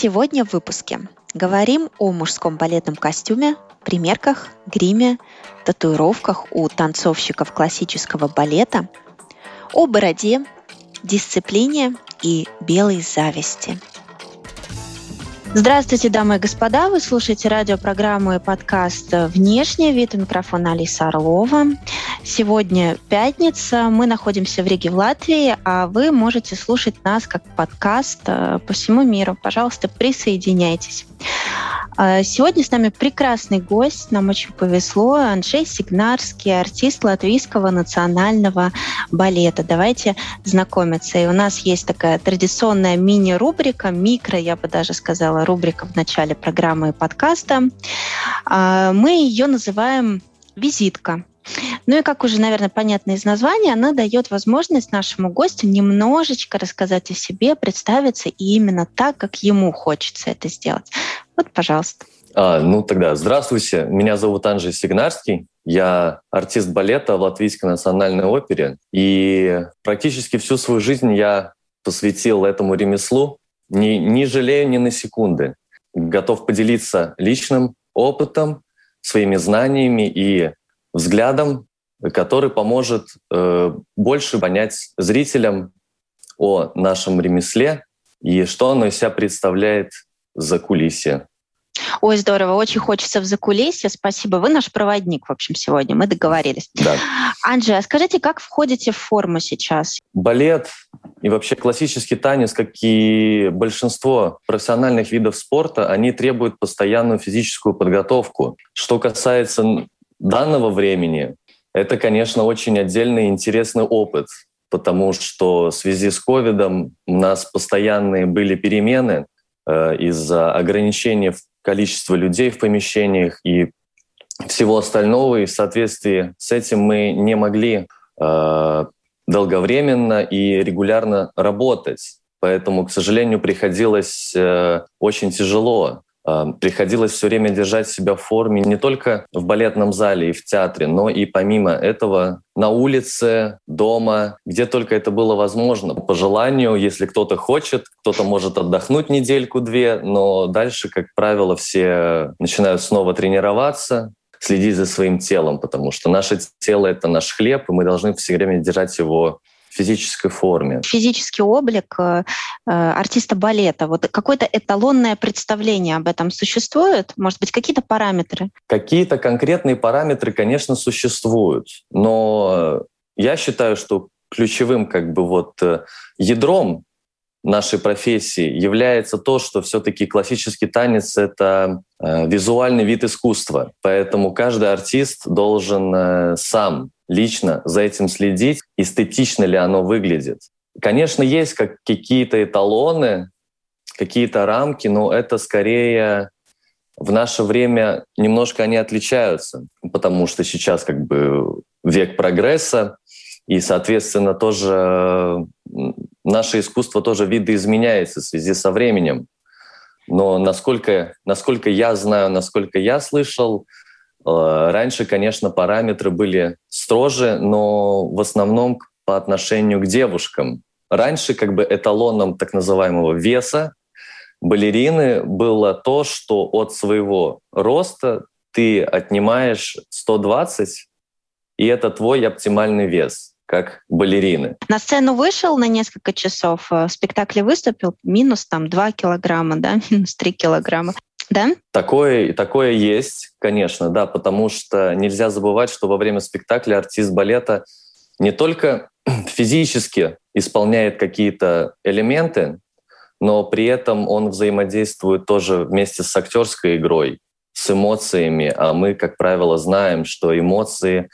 Сегодня в выпуске говорим о мужском балетном костюме, примерках, гриме, татуировках у танцовщиков классического балета, о бороде, дисциплине и белой зависти. Здравствуйте, дамы и господа. Вы слушаете радиопрограмму и подкаст «Внешний вид». У микрофона Алиса Орлова. Сегодня пятница. Мы находимся в Риге, в Латвии, а вы можете слушать нас как подкаст э, по всему миру. Пожалуйста, присоединяйтесь. А, сегодня с нами прекрасный гость, нам очень повезло, Анжей Сигнарский, артист Латвийского национального балета. Давайте знакомиться. И у нас есть такая традиционная мини-рубрика, микро, я бы даже сказала, рубрика в начале программы и подкаста. А, мы ее называем «Визитка». Ну и как уже, наверное, понятно из названия, она дает возможность нашему гостю немножечко рассказать о себе, представиться и именно так, как ему хочется это сделать. Вот, пожалуйста. А, ну тогда здравствуйте, меня зовут Анжей Сигнарский, я артист балета в Латвийской национальной опере, и практически всю свою жизнь я посвятил этому ремеслу, не, не жалею ни на секунды, готов поделиться личным опытом, своими знаниями и взглядом, который поможет э, больше понять зрителям о нашем ремесле и что оно из себя представляет за кулисье. Ой, здорово, очень хочется в закулисье. Спасибо. Вы наш проводник, в общем, сегодня. Мы договорились. Да. Анджей, а скажите, как входите в форму сейчас? Балет и вообще классический танец, как и большинство профессиональных видов спорта, они требуют постоянную физическую подготовку. Что касается данного времени, это, конечно, очень отдельный интересный опыт, потому что в связи с ковидом у нас постоянные были перемены – Э, из-за ограничения количества людей в помещениях и всего остального. И в соответствии с этим мы не могли э, долговременно и регулярно работать. Поэтому, к сожалению, приходилось э, очень тяжело а, приходилось все время держать себя в форме не только в балетном зале и в театре, но и помимо этого на улице, дома, где только это было возможно. По желанию, если кто-то хочет, кто-то может отдохнуть недельку-две, но дальше, как правило, все начинают снова тренироваться, следить за своим телом, потому что наше тело — это наш хлеб, и мы должны все время держать его физической форме. Физический облик э, э, артиста балета, вот какое-то эталонное представление об этом существует? Может быть, какие-то параметры? Какие-то конкретные параметры, конечно, существуют, но я считаю, что ключевым как бы вот э, ядром нашей профессии является то, что все-таки классический танец — это э, визуальный вид искусства. Поэтому каждый артист должен э, сам лично за этим следить, эстетично ли оно выглядит. Конечно, есть как какие-то эталоны, какие-то рамки, но это скорее в наше время немножко они отличаются, потому что сейчас как бы век прогресса, и, соответственно, тоже наше искусство тоже видоизменяется в связи со временем. Но насколько, насколько я знаю, насколько я слышал, Э, раньше, конечно, параметры были строже, но в основном по отношению к девушкам. Раньше как бы эталоном так называемого веса балерины было то, что от своего роста ты отнимаешь 120, и это твой оптимальный вес как балерины. На сцену вышел на несколько часов, э, в спектакле выступил, минус там 2 килограмма, да, минус 3 килограмма. Да? Такое, такое есть, конечно, да, потому что нельзя забывать, что во время спектакля артист балета не только физически исполняет какие-то элементы, но при этом он взаимодействует тоже вместе с актерской игрой, с эмоциями, а мы, как правило, знаем, что эмоции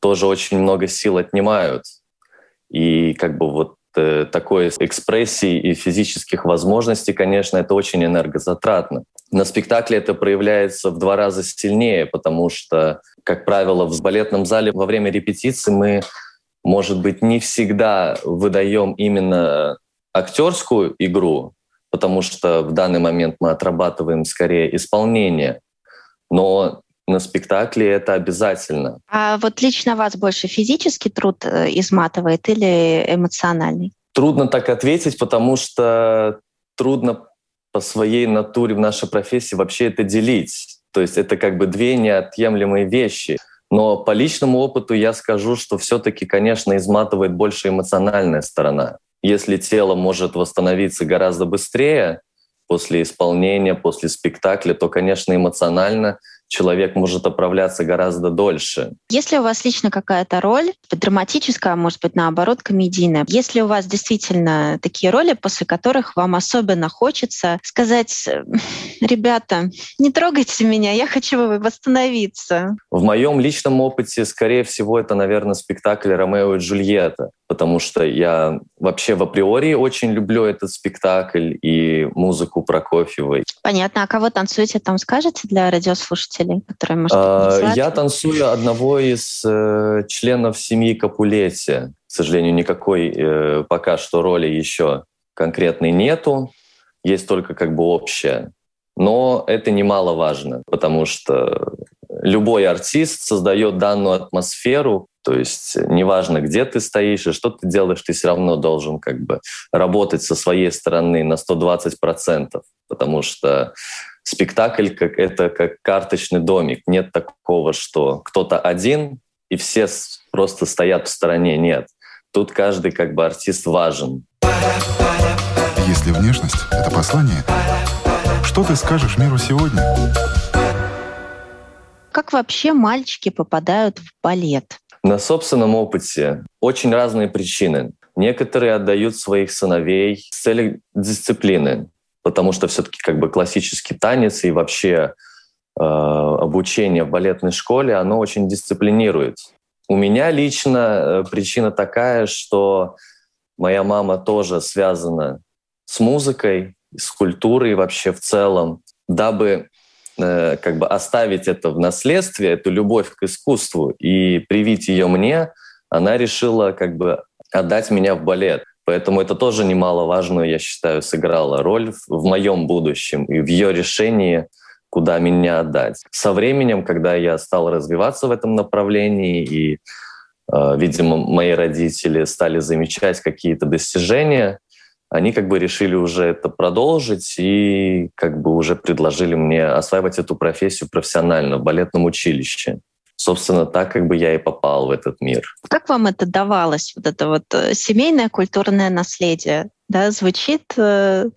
тоже очень много сил отнимают. И как бы вот э, такой экспрессии и физических возможностей, конечно, это очень энергозатратно. на спектакле это проявляется в два раза сильнее, потому что, как правило, в балетном зале во время репетиции мы, может быть, не всегда выдаем именно актерскую игру, потому что в данный момент мы отрабатываем скорее исполнение. Но на спектакле это обязательно. А вот лично вас больше физический труд э, изматывает или эмоциональный? Трудно так ответить, потому что трудно по своей натуре в нашей профессии вообще это делить. То есть это как бы две неотъемлемые вещи. Но по личному опыту я скажу, что все-таки, конечно, изматывает больше эмоциональная сторона. Если тело может восстановиться гораздо быстрее после исполнения, после спектакля, то, конечно, эмоционально человек может оправляться гораздо дольше. Если у вас лично какая-то роль, драматическая, может быть, наоборот, комедийная, если у вас действительно такие роли, после которых вам особенно хочется сказать, ребята, не трогайте меня, я хочу восстановиться. В моем личном опыте, скорее всего, это, наверное, спектакль «Ромео и Джульетта», потому что я вообще в априори очень люблю этот спектакль и музыку Прокофьевой. Понятно. А кого танцуете, там скажете для радиослушателей, которые, может быть, Я танцую одного из э, членов семьи Капулетти. К сожалению, никакой э, пока что роли еще конкретной нету. Есть только как бы общая. Но это немаловажно, потому что любой артист создает данную атмосферу, то есть неважно, где ты стоишь и что ты делаешь, ты все равно должен как бы работать со своей стороны на 120%, потому что спектакль как, это как карточный домик. Нет такого, что кто-то один и все просто стоят в стороне. Нет. Тут каждый как бы артист важен. Если внешность — это послание, что ты скажешь миру сегодня? Как вообще мальчики попадают в балет? На собственном опыте очень разные причины. Некоторые отдают своих сыновей с целью дисциплины, потому что все-таки как бы классический танец и вообще э, обучение в балетной школе, оно очень дисциплинирует. У меня лично э, причина такая, что моя мама тоже связана с музыкой, с культурой вообще в целом, дабы Э, как бы оставить это в наследстве, эту любовь к искусству и привить ее мне, она решила как бы отдать меня в балет. Поэтому это тоже немаловажную, я считаю, сыграла роль в моем будущем и в ее решении, куда меня отдать. Со временем, когда я стал развиваться в этом направлении и, э, видимо, мои родители стали замечать какие-то достижения, они как бы решили уже это продолжить и как бы уже предложили мне осваивать эту профессию профессионально в балетном училище. Собственно, так как бы я и попал в этот мир. Как вам это давалось, вот это вот э, семейное культурное наследие? Да, звучит э,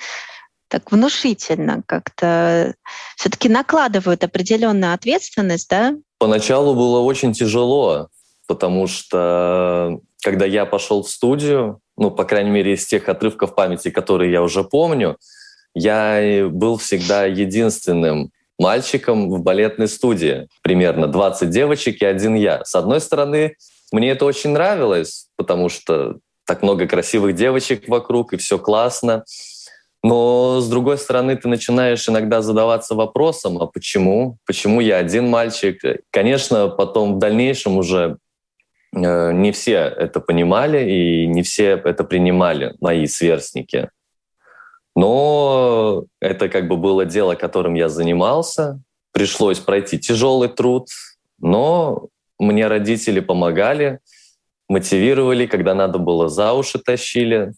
так внушительно, как-то все-таки накладывают определенную ответственность, да? Поначалу было очень тяжело, потому что когда я пошел в студию, ну, по крайней мере, из тех отрывков памяти, которые я уже помню, я был всегда единственным мальчиком в балетной студии. Примерно 20 девочек и один я. С одной стороны, мне это очень нравилось, потому что так много красивых девочек вокруг, и все классно. Но с другой стороны, ты начинаешь иногда задаваться вопросом, а почему? Почему я один мальчик? Конечно, потом в дальнейшем уже не все это понимали и не все это принимали, мои сверстники. Но это как бы было дело, которым я занимался. Пришлось пройти тяжелый труд, но мне родители помогали, мотивировали, когда надо было за уши тащили.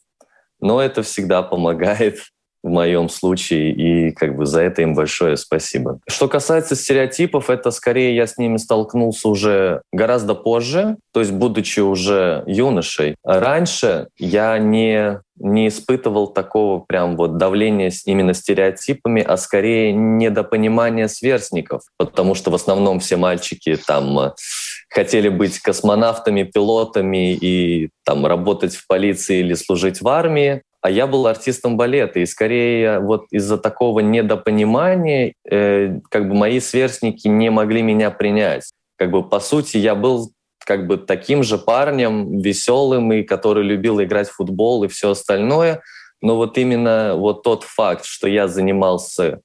Но это всегда помогает в моем случае, и как бы за это им большое спасибо. Что касается стереотипов, это скорее я с ними столкнулся уже гораздо позже, то есть будучи уже юношей. Раньше я не не испытывал такого прям вот давления именно стереотипами, а скорее недопонимания сверстников, потому что в основном все мальчики там э, хотели быть космонавтами, пилотами и там работать в полиции или служить в армии, а я был артистом балета, и скорее вот из-за такого недопонимания э, как бы мои сверстники не могли меня принять. Как бы по сути я был как бы таким же парнем, веселым и который любил играть в футбол и все остальное. Но вот именно вот тот факт, что я занимался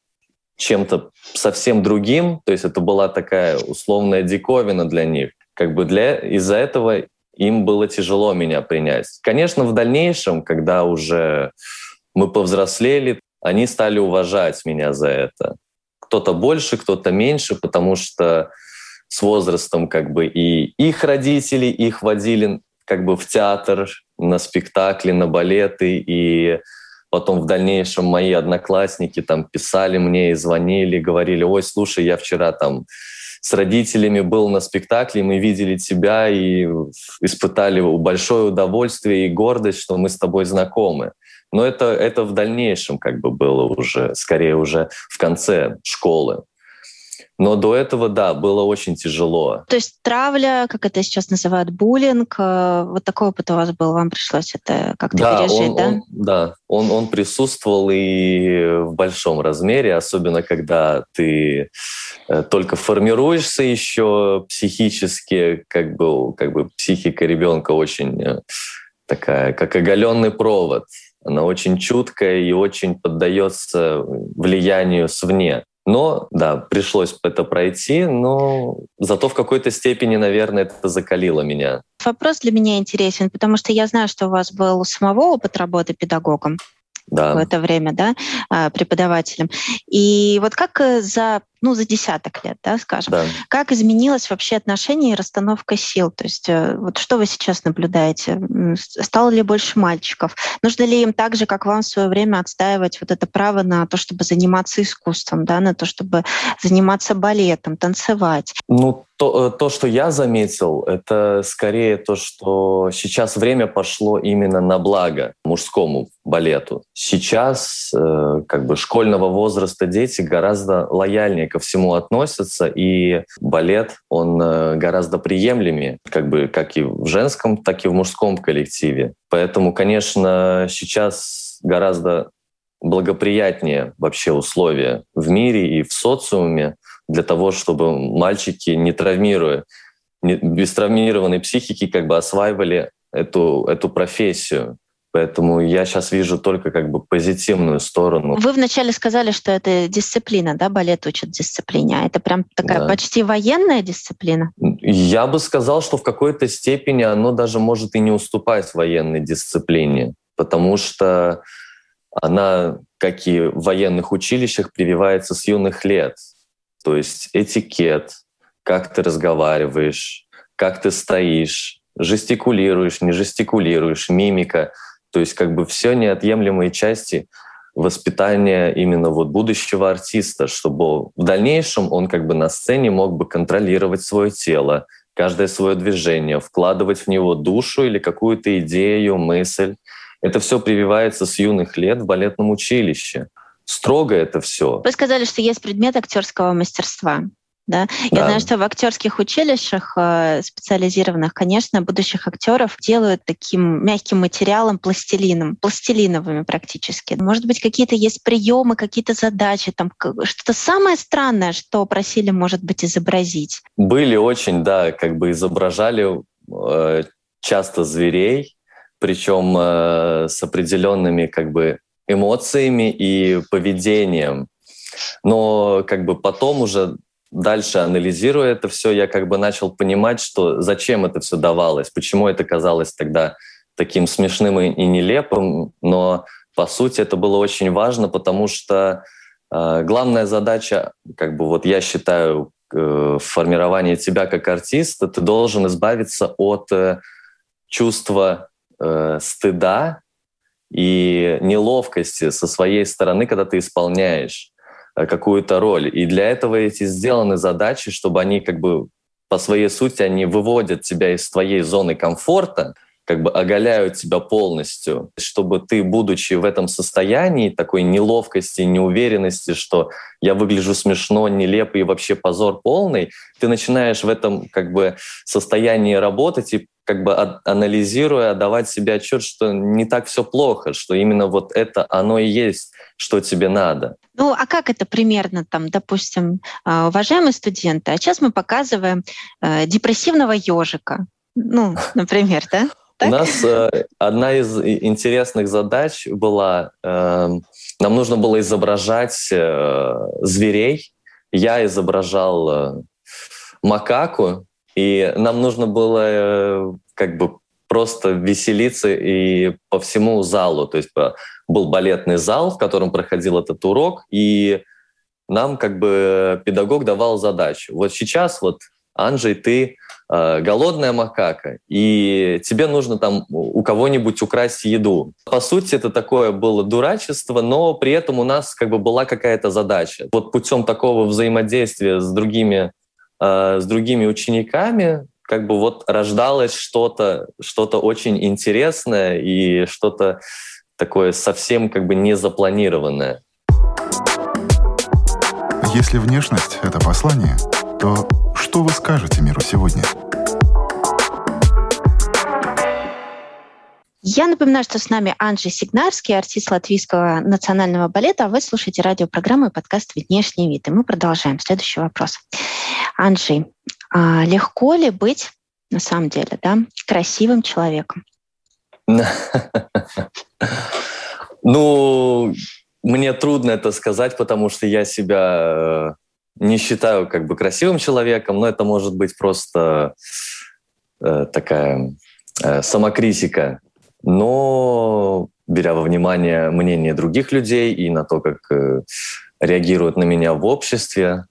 чем-то совсем другим, то есть это была такая условная диковина для них. Как бы для из-за этого им было тяжело меня принять. Конечно, в дальнейшем, когда уже мы повзрослели, они стали уважать меня за это. Кто-то больше, кто-то меньше, потому что с возрастом как бы и их родители их водили как бы в театр, на спектакли, на балеты, и потом в дальнейшем мои одноклассники там писали мне и звонили, говорили, ой, слушай, я вчера там с родителями был на спектакле, мы видели тебя и испытали большое удовольствие и гордость, что мы с тобой знакомы. Но это, это в дальнейшем как бы было уже, скорее уже в конце школы. Но до этого, да, было очень тяжело. То есть травля, как это сейчас называют, буллинг, э, вот такой опыт у вас был, вам пришлось это как-то да, пережить, он, да? Он, да, он, он присутствовал и в большом размере, особенно когда ты э, только формируешься еще психически, как бы, как бы психика ребенка очень э, такая, как оголенный провод. Она очень чуткая и очень поддается влиянию свне. Но, да, пришлось это пройти, но зато в какой-то степени, наверное, это закалило меня. Вопрос для меня интересен, потому что я знаю, что у вас был самого опыт работы педагогом да. в это время, да, а, преподавателем. И вот как э, за ну, за десяток лет, да, скажем. Да. Как изменилось вообще отношение и расстановка сил? То есть э, вот что вы сейчас наблюдаете? Стало ли больше мальчиков? Нужно ли им так же, как вам в свое время, отстаивать вот это право на то, чтобы заниматься искусством, да, на то, чтобы заниматься балетом, танцевать? Ну, то, э, то, что я заметил, это скорее то, что сейчас время пошло именно на благо мужскому балету. Сейчас э, как бы школьного возраста дети гораздо лояльнее ко всему относятся, и балет, он э, гораздо приемлемее, как бы как и в женском, так и в мужском коллективе. Поэтому, конечно, сейчас гораздо благоприятнее вообще условия в мире и в социуме для того, чтобы мальчики, не травмируя, не, без травмированной психики, как бы осваивали эту, эту профессию. Поэтому я сейчас вижу только как бы позитивную сторону. Вы вначале сказали, что это дисциплина, да, балет учит дисциплине. А это прям такая да. почти военная дисциплина? Я бы сказал, что в какой-то степени оно даже может и не уступать военной дисциплине, потому что она, как и в военных училищах, прививается с юных лет. То есть этикет, как ты разговариваешь, как ты стоишь, жестикулируешь, не жестикулируешь, мимика — то есть как бы все неотъемлемые части воспитания именно вот будущего артиста, чтобы в дальнейшем он как бы на сцене мог бы контролировать свое тело, каждое свое движение, вкладывать в него душу или какую-то идею, мысль. Это все прививается с юных лет в балетном училище. Строго это все. Вы сказали, что есть предмет актерского мастерства. Да? Я знаю, что в актерских училищах э, специализированных, конечно, будущих актеров делают таким мягким материалом, пластилином, пластилиновыми практически. Может быть, какие-то есть приемы, какие-то задачи, там что-то самое странное, что просили, может быть, изобразить. Были очень, да, как бы изображали э, часто зверей, причем э, с определенными как бы эмоциями и поведением. Но как бы потом уже дальше анализируя это все, я как бы начал понимать, что зачем это все давалось, почему это казалось тогда таким смешным и нелепым, но по сути это было очень важно, потому что э, главная задача, как бы вот я считаю, э, формирования тебя как артиста, ты должен избавиться от э, чувства э, стыда и неловкости со своей стороны, когда ты исполняешь. Э, какую-то роль. И для этого эти сделаны задачи, чтобы они как бы по своей сути, они выводят тебя из твоей зоны комфорта, как бы оголяют тебя полностью, чтобы ты, будучи в этом состоянии такой неловкости, неуверенности, что я выгляжу смешно, нелепо и вообще позор полный, ты начинаешь в этом как бы состоянии работать и как бы анализируя, давать себе отчет, что не так все плохо, что именно вот это оно и есть, что тебе надо. Ну, а как это примерно там, допустим, а, уважаемые студенты, а сейчас мы показываем э, депрессивного ежика, ну, например, да? Так? У нас э, одна из интересных задач была, э, нам нужно было изображать э, зверей. Я изображал э, макаку, и нам нужно было э, как бы просто веселиться и по всему залу. То есть был балетный зал, в котором проходил этот урок, и нам как бы педагог давал задачу. Вот сейчас вот, Анджей, ты э, голодная макака, и тебе нужно там у кого-нибудь украсть еду. По сути, это такое было дурачество, но при этом у нас как бы была какая-то задача. Вот путем такого взаимодействия с другими, э, с другими учениками как бы вот рождалось что-то что очень интересное и что-то такое совсем как бы незапланированное. Если внешность — это послание, то что вы скажете миру сегодня? Я напоминаю, что с нами Анджей Сигнарский, артист Латвийского национального балета, а вы слушаете радиопрограмму и подкаст «Внешний вид». И мы продолжаем. Следующий вопрос. Анджей, а легко ли быть, на самом деле, да, красивым человеком? Ну, мне трудно это сказать, потому что я себя э, не считаю как бы красивым человеком, но это может быть просто э, такая э, самокритика. Но беря во внимание мнение других людей и на то, как реагируют на меня в обществе,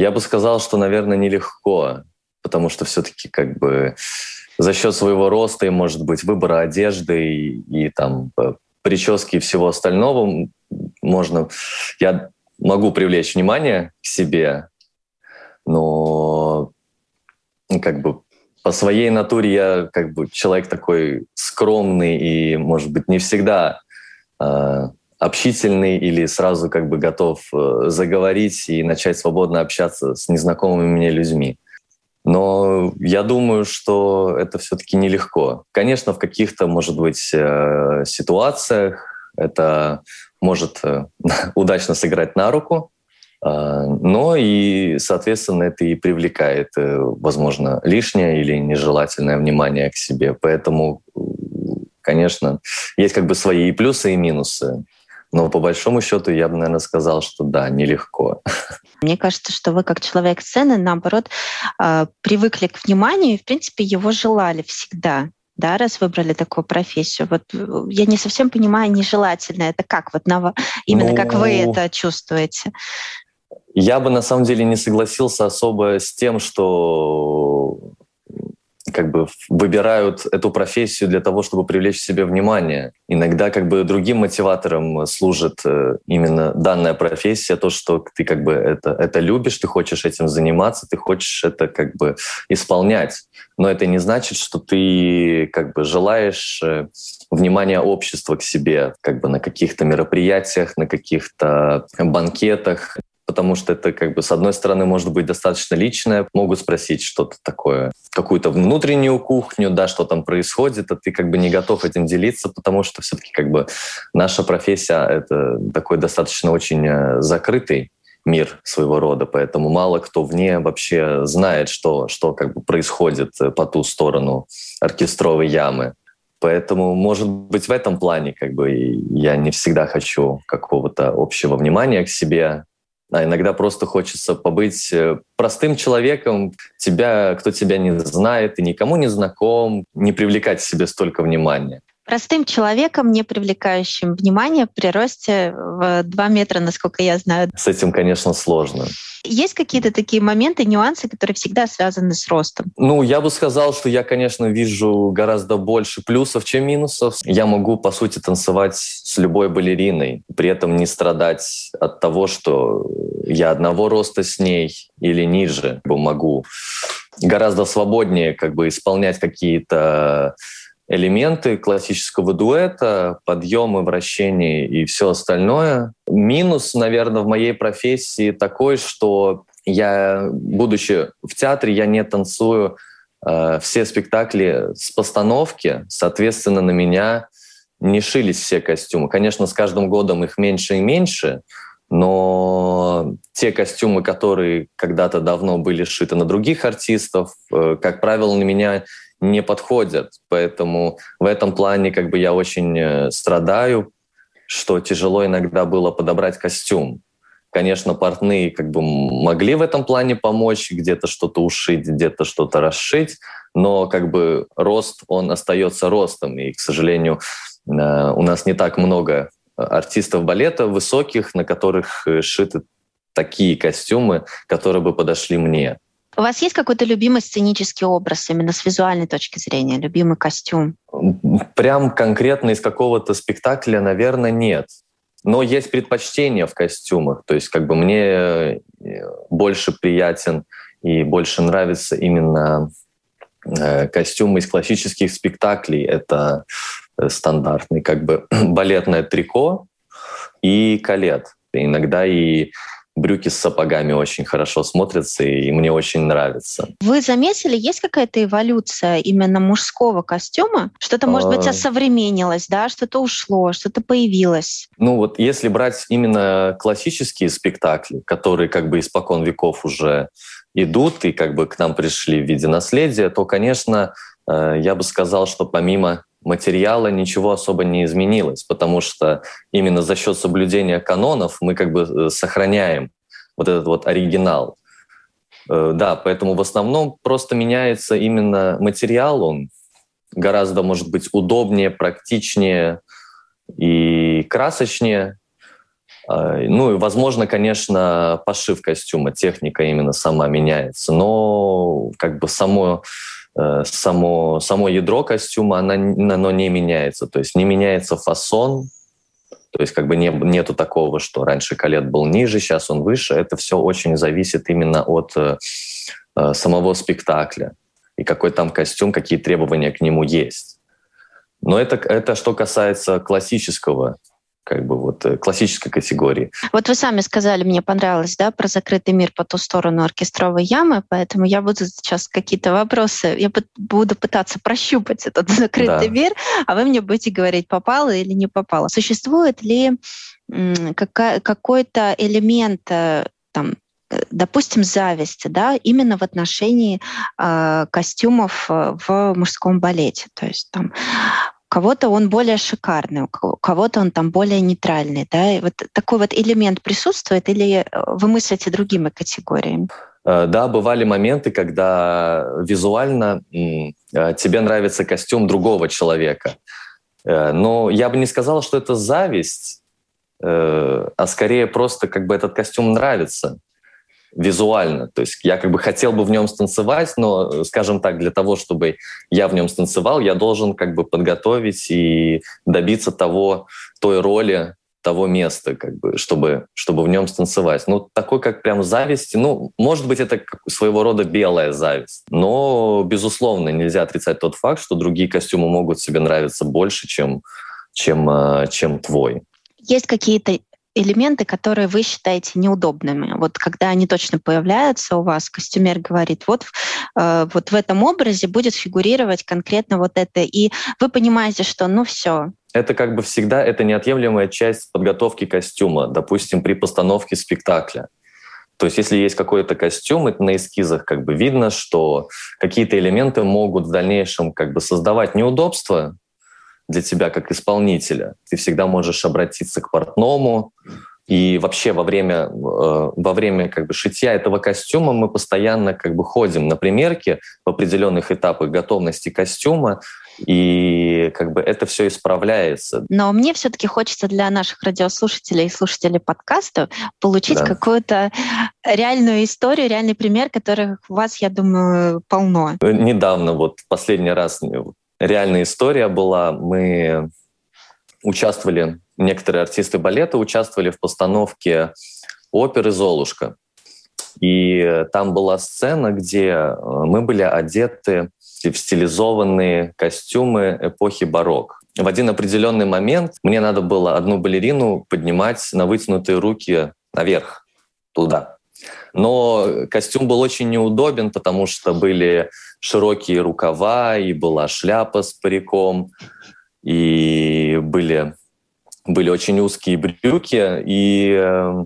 я бы сказал, что, наверное, нелегко, потому что все-таки как бы за счет своего роста и, может быть, выбора одежды и, и там э, прически и всего остального можно... Я могу привлечь внимание к себе, но как бы по своей натуре я как бы человек такой скромный и, может быть, не всегда э, общительный или сразу как бы готов э, заговорить и начать свободно общаться с незнакомыми мне людьми. Но я думаю, что это все-таки нелегко. Конечно, в каких-то, может быть, э, ситуациях это может э, удачно сыграть на руку, но и, соответственно, это и привлекает, возможно, лишнее или нежелательное внимание к себе. Поэтому, конечно, есть как бы свои и плюсы, и минусы. Но по большому счету я бы, наверное, сказал, что да, нелегко. Мне кажется, что вы как человек сцены, наоборот, а, привыкли к вниманию и, в принципе, его желали всегда да, раз выбрали такую профессию. Вот э, я не совсем понимаю, нежелательно это как, вот на, именно ну, как вы ну, это чувствуете? Я бы на самом деле не согласился особо с тем, что как бы выбирают эту профессию для того, чтобы привлечь себе внимание. Иногда как бы другим мотиватором служит э, именно данная профессия, то, что ты как бы это, это любишь, ты хочешь этим заниматься, ты хочешь это как бы исполнять. Но это не значит, что ты как бы желаешь э, внимания общества к себе, как бы на каких-то мероприятиях, на каких-то банкетах потому что это как бы с одной стороны может быть достаточно личное, могут спросить что-то такое, какую-то внутреннюю кухню, да, что там происходит, а ты как бы не готов этим делиться, потому что все-таки как бы наша профессия — это такой достаточно очень э, закрытый мир своего рода, поэтому мало кто вне вообще знает, что, что как бы происходит э, по ту сторону оркестровой ямы. Поэтому, может быть, в этом плане как бы я не всегда хочу какого-то общего внимания к себе, а иногда просто хочется побыть э, простым человеком, тебя, кто тебя не знает и никому не знаком, не привлекать к себе столько внимания простым человеком, не привлекающим внимания при росте в 2 метра, насколько я знаю. С этим, конечно, сложно. Есть какие-то такие моменты, нюансы, которые всегда связаны с ростом? Ну, я бы сказал, что я, конечно, вижу гораздо больше плюсов, чем минусов. Я могу, по сути, танцевать с любой балериной, при этом не страдать от того, что я одного роста с ней или ниже могу гораздо свободнее как бы исполнять какие-то элементы классического дуэта, подъемы, вращения и все остальное. Минус, наверное, в моей профессии такой, что я, будучи в театре, я не танцую э, все спектакли с постановки, соответственно, на меня не шились все костюмы. Конечно, с каждым годом их меньше и меньше, но те костюмы, которые когда-то давно были сшиты на других артистов, э, как правило, на меня не подходят. Поэтому в этом плане как бы я очень э, страдаю, что тяжело иногда было подобрать костюм. Конечно, портные как бы могли в этом плане помочь, где-то что-то ушить, где-то что-то расшить, но как бы рост, он остается ростом. И, к сожалению, э, у нас не так много артистов балета высоких, на которых э, шиты такие костюмы, которые бы подошли мне. У вас есть какой-то любимый сценический образ именно с визуальной точки зрения, любимый костюм? Прям конкретно из какого-то спектакля, наверное, нет. Но есть предпочтения в костюмах. То есть как бы мне э, больше приятен и больше нравится именно э, костюмы из классических спектаклей. Это э, стандартный как бы балетное трико и калет. Иногда и брюки с сапогами очень хорошо смотрятся, и мне очень нравится. Вы заметили, есть какая-то эволюция именно мужского костюма? Что-то, может быть, а. осовременилось, да? Что-то ушло, что-то появилось? Ну вот если брать именно классические спектакли, которые как бы испокон веков уже идут и как бы к нам пришли в виде наследия, то, конечно, э, я бы сказал, что помимо материала ничего особо не изменилось, потому что именно за счет соблюдения канонов мы как бы э, сохраняем вот этот вот оригинал. Э, да, поэтому в основном просто меняется именно материал, он гораздо, может быть, удобнее, практичнее и красочнее. Э, ну и, возможно, конечно, пошив костюма, техника именно сама меняется, но как бы само само, само ядро костюма, она, оно не меняется. То есть не меняется фасон, то есть как бы не, нету такого, что раньше колет был ниже, сейчас он выше. Это все очень зависит именно от э, э, самого спектакля и какой там костюм, какие требования к нему есть. Но это, это что касается классического как бы вот э, классической категории. Вот вы сами сказали, мне понравилось, да, про закрытый мир по ту сторону оркестровой ямы, поэтому я буду сейчас какие-то вопросы, я буду пытаться прощупать этот закрытый да. мир, а вы мне будете говорить, попало или не попало. Существует ли какой-то элемент э, там э, допустим, зависти, да, именно в отношении э, костюмов в мужском балете. То есть там кого-то он более шикарный, у кого-то он там более нейтральный. Да? И вот такой вот элемент присутствует или э, вы мыслите другими категориями? Э, да, бывали моменты, когда визуально э, тебе нравится костюм другого человека. Но я бы не сказал, что это зависть, а скорее просто как бы этот костюм нравится визуально. То есть я как бы хотел бы в нем станцевать, но, скажем так, для того, чтобы я в нем станцевал, я должен как бы подготовить и добиться того, той роли, того места, как бы, чтобы, чтобы в нем станцевать. Ну, такой, как прям зависть, ну, может быть, это своего рода белая зависть. Но, безусловно, нельзя отрицать тот факт, что другие костюмы могут себе нравиться больше, чем, чем, э, чем твой. Есть какие-то элементы, которые вы считаете неудобными. Вот когда они точно появляются у вас, костюмер говорит, вот, э, вот в этом образе будет фигурировать конкретно вот это, и вы понимаете, что ну все. Это как бы всегда это неотъемлемая часть подготовки костюма, допустим, при постановке спектакля. То есть если есть какой-то костюм, это на эскизах как бы видно, что какие-то элементы могут в дальнейшем как бы создавать неудобства, для тебя как исполнителя. Ты всегда можешь обратиться к портному. И вообще во время, э, во время как бы шитья этого костюма мы постоянно как бы ходим на примерки в определенных этапах готовности костюма, и как бы это все исправляется. Но мне все-таки хочется для наших радиослушателей и слушателей подкастов получить да. какую-то реальную историю, реальный пример, которых у вас, я думаю, полно. Недавно, вот последний раз реальная история была. Мы участвовали, некоторые артисты балета участвовали в постановке оперы «Золушка». И там была сцена, где э, мы были одеты в стилизованные костюмы эпохи барокко. В один определенный момент мне надо было одну балерину поднимать на вытянутые руки наверх, туда. Но костюм был очень неудобен, потому что были широкие рукава, и была шляпа с париком, и были, были очень узкие брюки. И э,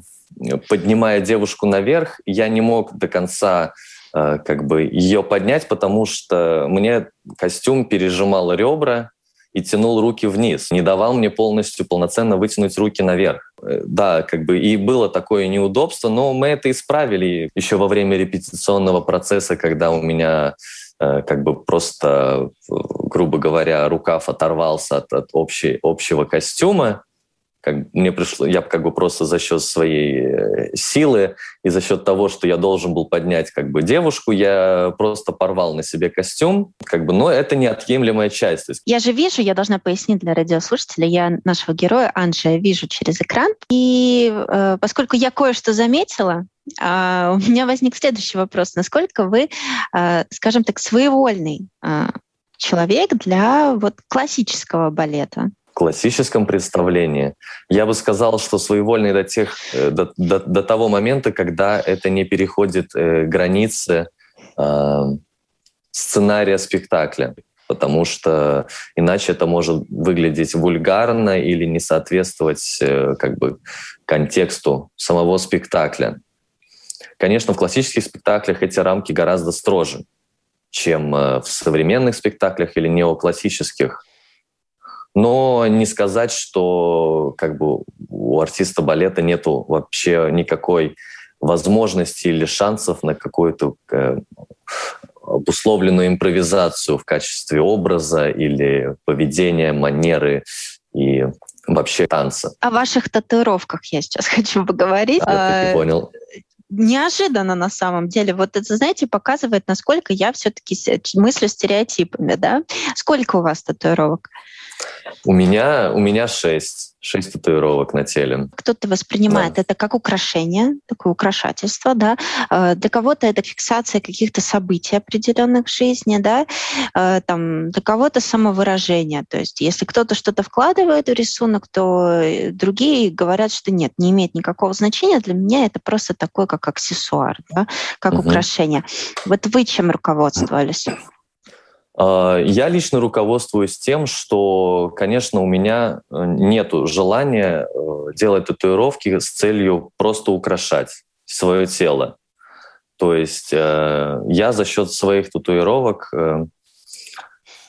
поднимая девушку наверх, я не мог до конца э, как бы ее поднять, потому что мне костюм пережимал ребра и тянул руки вниз, не давал мне полностью полноценно вытянуть руки наверх. Э, да, как бы и было такое неудобство, но мы это исправили еще во время репетиционного процесса, когда у меня как бы просто, грубо говоря, рукав оторвался от, от общей, общего костюма, как мне пришло, я как бы просто за счет своей э, силы и за счет того, что я должен был поднять как бы девушку, я просто порвал на себе костюм, как бы, но это неотъемлемая часть. есть... Я же вижу, я должна пояснить для радиослушателя, я нашего героя Анжи вижу через экран, и э, поскольку я кое-что заметила, э, у меня возник следующий вопрос: насколько вы, э, скажем так, своевольный э, человек для вот классического балета? классическом представлении. Я бы сказал, что своевольный до, тех, э, до, до, до того момента, когда это не переходит э, границы сценария спектакля потому что иначе это может выглядеть вульгарно или не соответствовать э, как бы контексту самого спектакля. Конечно, в классических спектаклях эти рамки гораздо строже, чем э, в современных спектаклях или неоклассических но не сказать, что как бы у артиста балета нету вообще никакой возможности или шансов на какую-то э, обусловленную импровизацию в качестве образа или поведения, манеры и вообще танца. О ваших татуировках я сейчас хочу поговорить. Я а, понял неожиданно на самом деле. Вот это, знаете, показывает, насколько я все-таки мыслю стереотипами, да? Сколько у вас татуировок? У меня, у меня шесть. Шесть татуировок на теле. Кто-то воспринимает да. это как украшение, такое украшательство, да. Э, для кого-то это фиксация каких-то событий определенных в жизни, да. Э, там, для кого-то самовыражение. То есть если кто-то что-то вкладывает в рисунок, то э, другие говорят, что нет, не имеет никакого значения. Для меня это просто такое, как аксессуар, да, как угу. украшение. Вот вы чем руководствовались? А, я лично руководствуюсь тем, что, конечно, у меня э, нет желания э, делать татуировки с целью просто украшать свое тело. То есть э, я за счет своих татуировок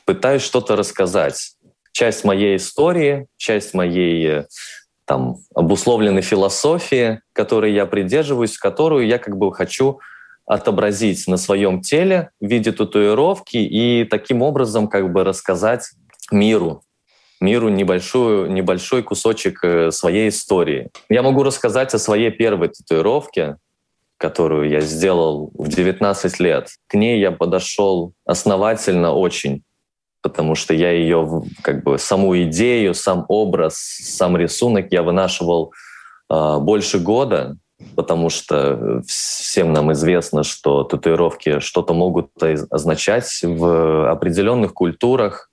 пытаюсь что-то рассказать. Часть моей истории, часть моей там, обусловленной философии, которой я придерживаюсь, которую я как бы хочу отобразить на своем теле в виде татуировки и таким образом как бы рассказать миру, миру небольшую, небольшой кусочек э, своей истории. Я могу рассказать о своей первой татуировке, которую я сделал в 19 лет. К ней я подошел основательно очень, потому что я ее, как бы, саму идею, сам образ, сам рисунок я вынашивал э, больше года, потому что всем нам известно, что татуировки что-то могут означать в определенных культурах,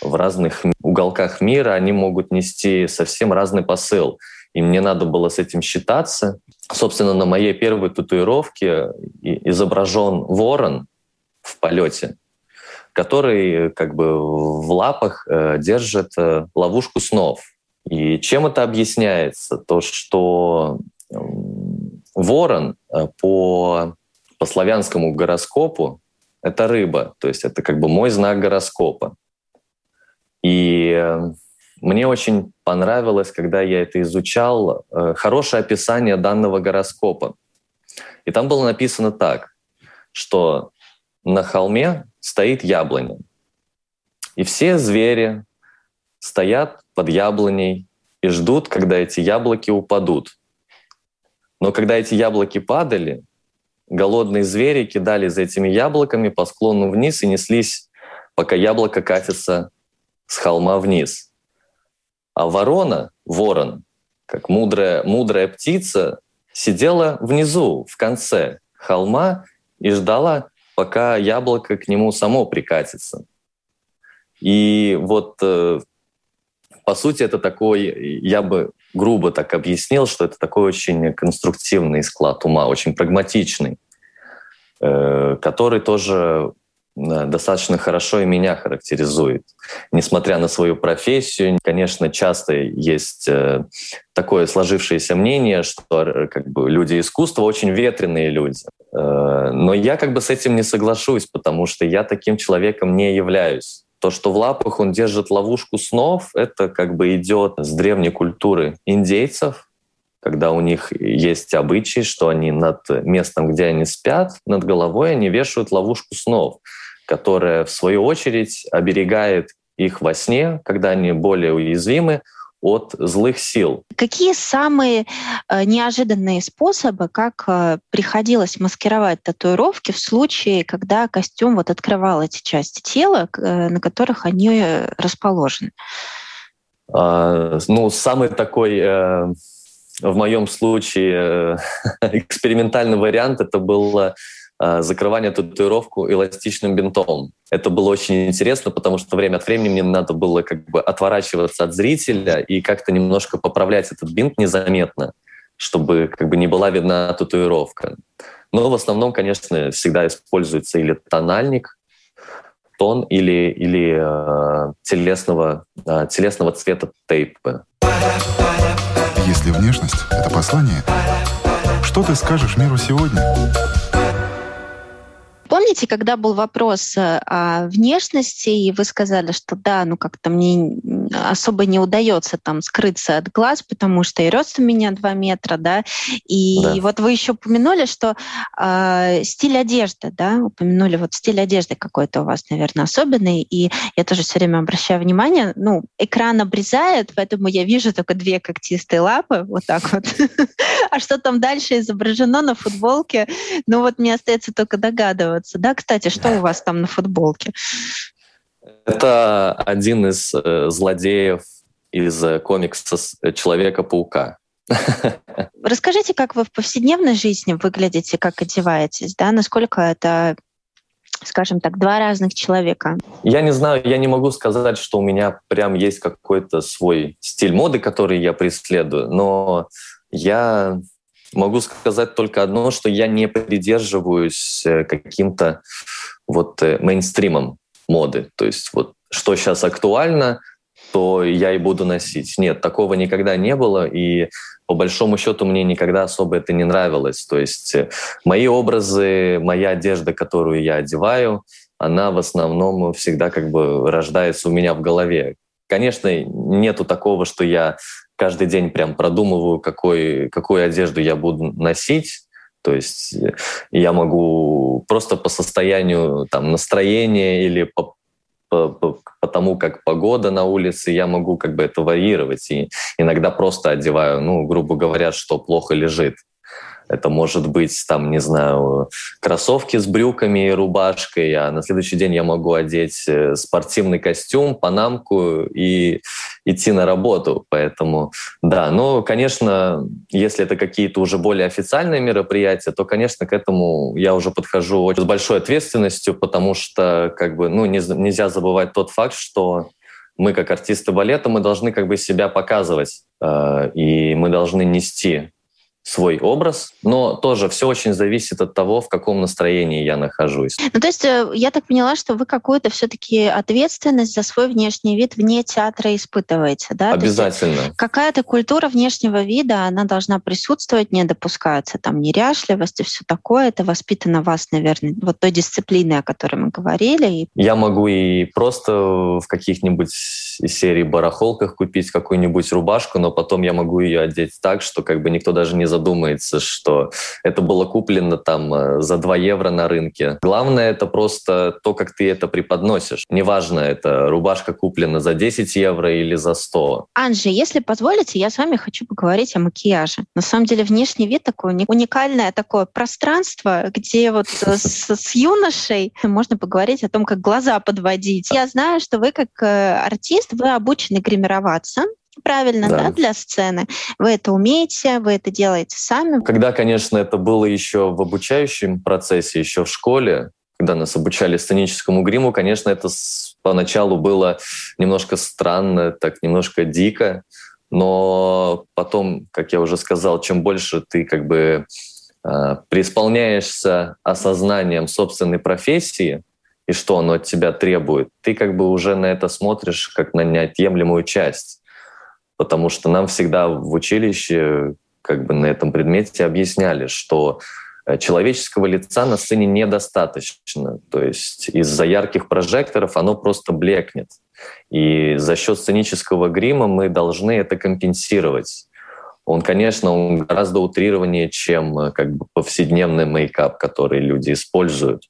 в разных уголках мира, они могут нести совсем разный посыл. И мне надо было с этим считаться. Собственно, на моей первой татуировке изображен ворон в полете, который как бы в лапах э, держит э, ловушку снов. И чем это объясняется? То, что Ворон э, по, по славянскому гороскопу — это рыба, то есть это как бы мой знак гороскопа. И э, мне очень понравилось, когда я это изучал, э, хорошее описание данного гороскопа. И там было написано так, что на холме стоит яблоня. И все звери стоят под яблоней и ждут, когда эти яблоки упадут. Но когда эти яблоки падали, голодные звери кидали за этими яблоками по склону вниз и неслись, пока яблоко катится с холма вниз. А ворона, ворон, как мудрая, мудрая птица, сидела внизу, в конце холма и ждала, пока яблоко к нему само прикатится. И вот, э, по сути, это такой, я бы грубо так объяснил, что это такой очень конструктивный склад ума, очень прагматичный, э, который тоже достаточно хорошо и меня характеризует. Несмотря на свою профессию, конечно, часто есть э, такое сложившееся мнение, что э, как бы, люди искусства очень ветреные люди. Э, но я как бы с этим не соглашусь, потому что я таким человеком не являюсь. То, что в лапах он держит ловушку снов, это как бы идет с древней культуры индейцев, когда у них есть обычай, что они над местом, где они спят, над головой они вешают ловушку снов которая, в свою очередь, оберегает их во сне, когда они более уязвимы от злых сил. Какие самые э, неожиданные способы, как э, приходилось маскировать татуировки в случае, когда костюм вот открывал эти части тела, э, на которых они расположены? А, ну, самый такой в моем случае экспериментальный вариант это было закрывание татуировку эластичным бинтом. Это было очень интересно, потому что время от времени мне надо было как бы отворачиваться от зрителя и как-то немножко поправлять этот бинт незаметно, чтобы как бы не была видна татуировка. Но в основном, конечно, всегда используется или тональник, тон или, или э, телесного, э, телесного цвета тейпа. Если внешность — это послание, что ты скажешь миру сегодня? Помните, когда был вопрос э, о внешности, и вы сказали, что да, ну как-то мне особо не удается там скрыться от глаз, потому что и рост у меня 2 метра, да, и да. вот вы еще упомянули, что э, стиль одежды, да, упомянули вот стиль одежды какой-то у вас, наверное, особенный, и я тоже все время обращаю внимание, ну, экран обрезает, поэтому я вижу только две когтистые лапы, вот так вот, а что там дальше изображено на футболке, ну вот мне остается только догадываться, да, кстати, что у вас там на футболке? Это один из э, злодеев из э, комикса Человека-паука. Расскажите, как вы в повседневной жизни выглядите, как одеваетесь, да? Насколько это скажем так, два разных человека? Я не знаю, я не могу сказать, что у меня прям есть какой-то свой стиль моды, который я преследую, но я могу сказать только одно, что я не придерживаюсь э, каким-то вот мейнстримом моды. То есть вот что сейчас актуально, то я и буду носить. Нет, такого никогда не было, и по большому счету мне никогда особо это не нравилось. То есть э, мои образы, моя одежда, которую я одеваю, она в основном всегда как бы рождается у меня в голове. Конечно, нету такого, что я каждый день прям продумываю, какой, какую одежду я буду носить. То есть э, я могу просто по состоянию там, настроения или по, по, по, по тому, как погода на улице, я могу как бы это варьировать. И иногда просто одеваю, ну, грубо говоря, что плохо лежит. Это может быть, там, не знаю, кроссовки с брюками и рубашкой, а на следующий день я могу одеть э, спортивный костюм, панамку и идти на работу. Поэтому, да, но, конечно, если это какие-то уже более официальные мероприятия, то, конечно, к этому я уже подхожу очень с большой ответственностью, потому что, как бы, ну, не, нельзя забывать тот факт, что мы, как артисты балета, мы должны как бы себя показывать, э, и мы должны нести свой образ, но тоже все очень зависит от того, в каком настроении я нахожусь. Ну, то есть э, я так поняла, что вы какую-то все-таки ответственность за свой внешний вид вне театра испытываете, да? Обязательно. какая-то культура внешнего вида, она должна присутствовать, не допускается там неряшливость и все такое. Это воспитано вас, наверное, вот той дисциплиной, о которой мы говорили. Я могу и просто в каких-нибудь серии барахолках купить какую-нибудь рубашку, но потом я могу ее одеть так, что как бы никто даже не задумается, что это было куплено там э, за 2 евро на рынке. Главное это просто то, как ты это преподносишь. Неважно, это рубашка куплена за 10 евро или за 100. Анжи, если позволите, я с вами хочу поговорить о макияже. На самом деле внешний вид такой уникальное такое пространство, где вот с, с юношей можно поговорить о том, как глаза подводить. Я знаю, что вы как э, артист, вы обучены гримироваться, правильно, да. да, для сцены. Вы это умеете, вы это делаете сами. Когда, конечно, это было еще в обучающем процессе, еще в школе, когда нас обучали сценическому гриму, конечно, это поначалу было немножко странно, так немножко дико, но потом, как я уже сказал, чем больше ты как бы э, преисполняешься осознанием собственной профессии, и что оно от тебя требует, ты как бы уже на это смотришь как на неотъемлемую часть. Потому что нам всегда в училище как бы на этом предмете объясняли, что э, человеческого лица на сцене недостаточно. То есть из-за ярких прожекторов оно просто блекнет. И за счет сценического грима мы должны это компенсировать. Он, конечно, он гораздо утрированнее, чем э, как бы повседневный мейкап, который люди используют.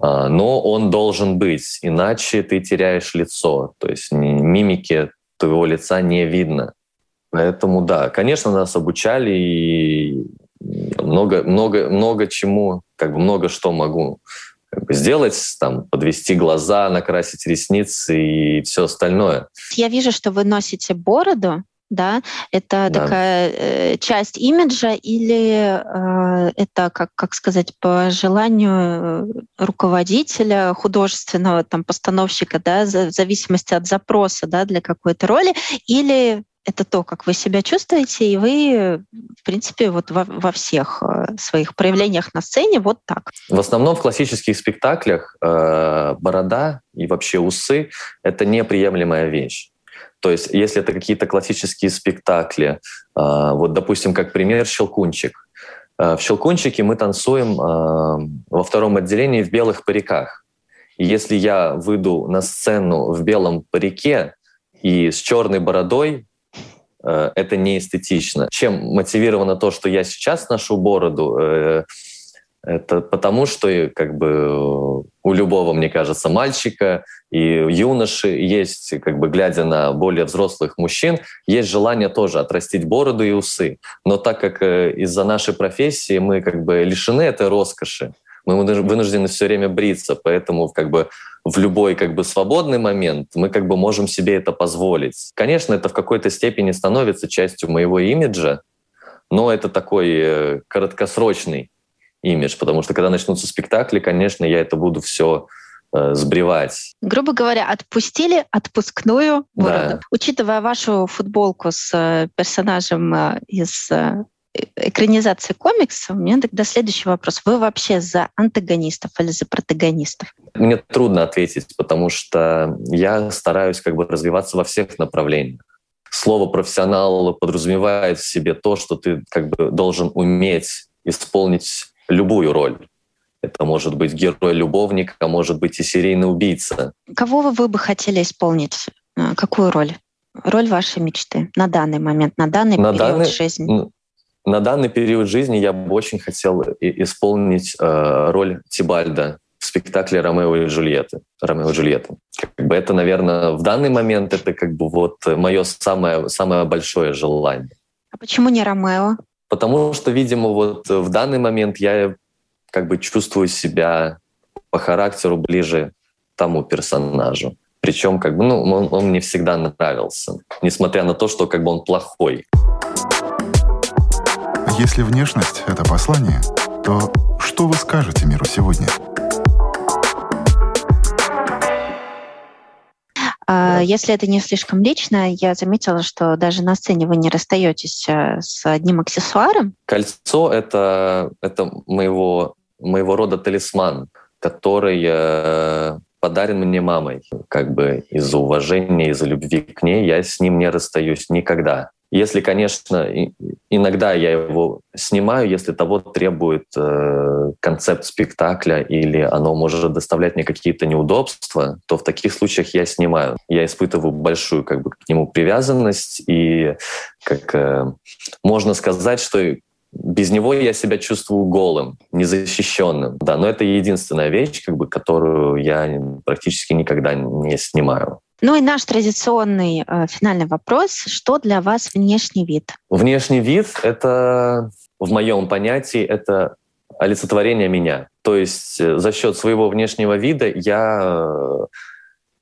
А, но он должен быть, иначе ты теряешь лицо. То есть мимики твоего лица не видно. Поэтому да, конечно, нас обучали и много, много, много чему, как бы много что могу как бы сделать, там, подвести глаза, накрасить ресницы и все остальное. Я вижу, что вы носите бороду, да, это да. такая э, часть имиджа или э, это, как, как сказать, по желанию э, руководителя, художественного там, постановщика, да, в зависимости от запроса да, для какой-то роли, или это то, как вы себя чувствуете, и вы, в принципе, вот во, во всех э, своих проявлениях на сцене вот так. В основном в классических спектаклях э, борода и вообще усы — это неприемлемая вещь. То есть если это какие-то классические спектакли, э, вот, допустим, как пример «Щелкунчик». Э, в «Щелкунчике» мы танцуем э, во втором отделении в белых париках. И если я выйду на сцену в белом парике и с черной бородой, Э, это не эстетично. Чем мотивировано то, что я сейчас ношу бороду? Э, это потому, что как бы у любого, мне кажется, мальчика и юноши есть, как бы глядя на более взрослых мужчин, есть желание тоже отрастить бороду и усы. Но так как э, из-за нашей профессии мы как бы лишены этой роскоши, мы вынуждены все время бриться, поэтому как бы в любой как бы свободный момент мы как бы можем себе это позволить. Конечно, это в какой-то степени становится частью моего имиджа, но это такой э, краткосрочный имидж, потому что когда начнутся спектакли, конечно, я это буду все э, сбривать. Грубо говоря, отпустили отпускную бороду. Да. Учитывая вашу футболку с э, персонажем э, из экранизации комикса, у меня тогда следующий вопрос. Вы вообще за антагонистов или за протагонистов? Мне трудно ответить, потому что я стараюсь как бы развиваться во всех направлениях. Слово профессионал подразумевает в себе то, что ты как бы должен уметь исполнить любую роль. Это может быть герой-любовник, а может быть и серийный убийца. Кого вы бы хотели исполнить? Э, какую роль? Роль вашей мечты на данный момент, на данный на период данный, жизни? На данный период жизни я бы очень хотел исполнить э, роль Тибальда в спектакле «Ромео и Джульетта». «Ромео и Джульетта». Как бы это, наверное, в данный момент это как бы вот мое самое, самое большое желание. А почему не Ромео? Потому что, видимо, вот в данный момент я как бы чувствую себя по характеру ближе тому персонажу. Причем как бы, ну, он, он мне всегда нравился, несмотря на то, что как бы он плохой. Если внешность — это послание, то что вы скажете миру сегодня? Если это не слишком лично, я заметила, что даже на сцене вы не расстаетесь э, с одним аксессуаром. Кольцо это, это моего, моего рода талисман, который э, подарен мне мамой. Как бы из-за уважения, из-за любви к ней я с ним не расстаюсь никогда. Если, конечно, иногда я его снимаю, если того требует э, концепт спектакля или оно может доставлять мне какие-то неудобства, то в таких случаях я снимаю. Я испытываю большую как бы, к нему привязанность и как э, можно сказать, что без него я себя чувствую голым, незащищенным. Да, но это единственная вещь, как бы, которую я практически никогда не снимаю. Ну и наш традиционный э, финальный вопрос. Что для вас внешний вид? Внешний вид — это, в моем понятии, это олицетворение меня. То есть э, за счет своего внешнего вида я э,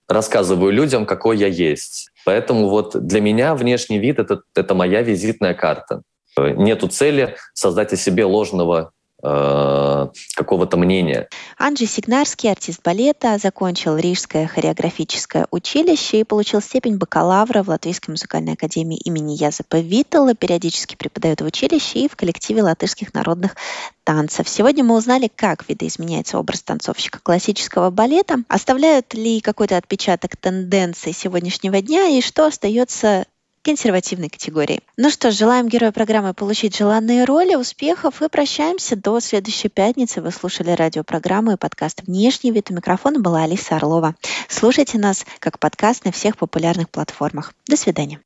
рассказываю людям, какой я есть. Поэтому вот для меня внешний вид это, — это моя визитная карта. Нету цели создать о себе ложного э, э, какого-то мнения. Анджи Сигнарский, артист балета, закончил Рижское хореографическое училище и получил степень бакалавра в Латвийской музыкальной академии имени Язепа Виттела, периодически преподает в училище и в коллективе латышских народных танцев. Сегодня мы узнали, как видоизменяется образ танцовщика классического балета, оставляют ли какой-то отпечаток тенденций сегодняшнего дня и что остается консервативной категории. Ну что желаем герою программы получить желанные роли, успехов и прощаемся до следующей пятницы. Вы слушали радиопрограмму и подкаст «Внешний вид». У микрофона была Алиса Орлова. Слушайте нас как подкаст на всех популярных платформах. До свидания.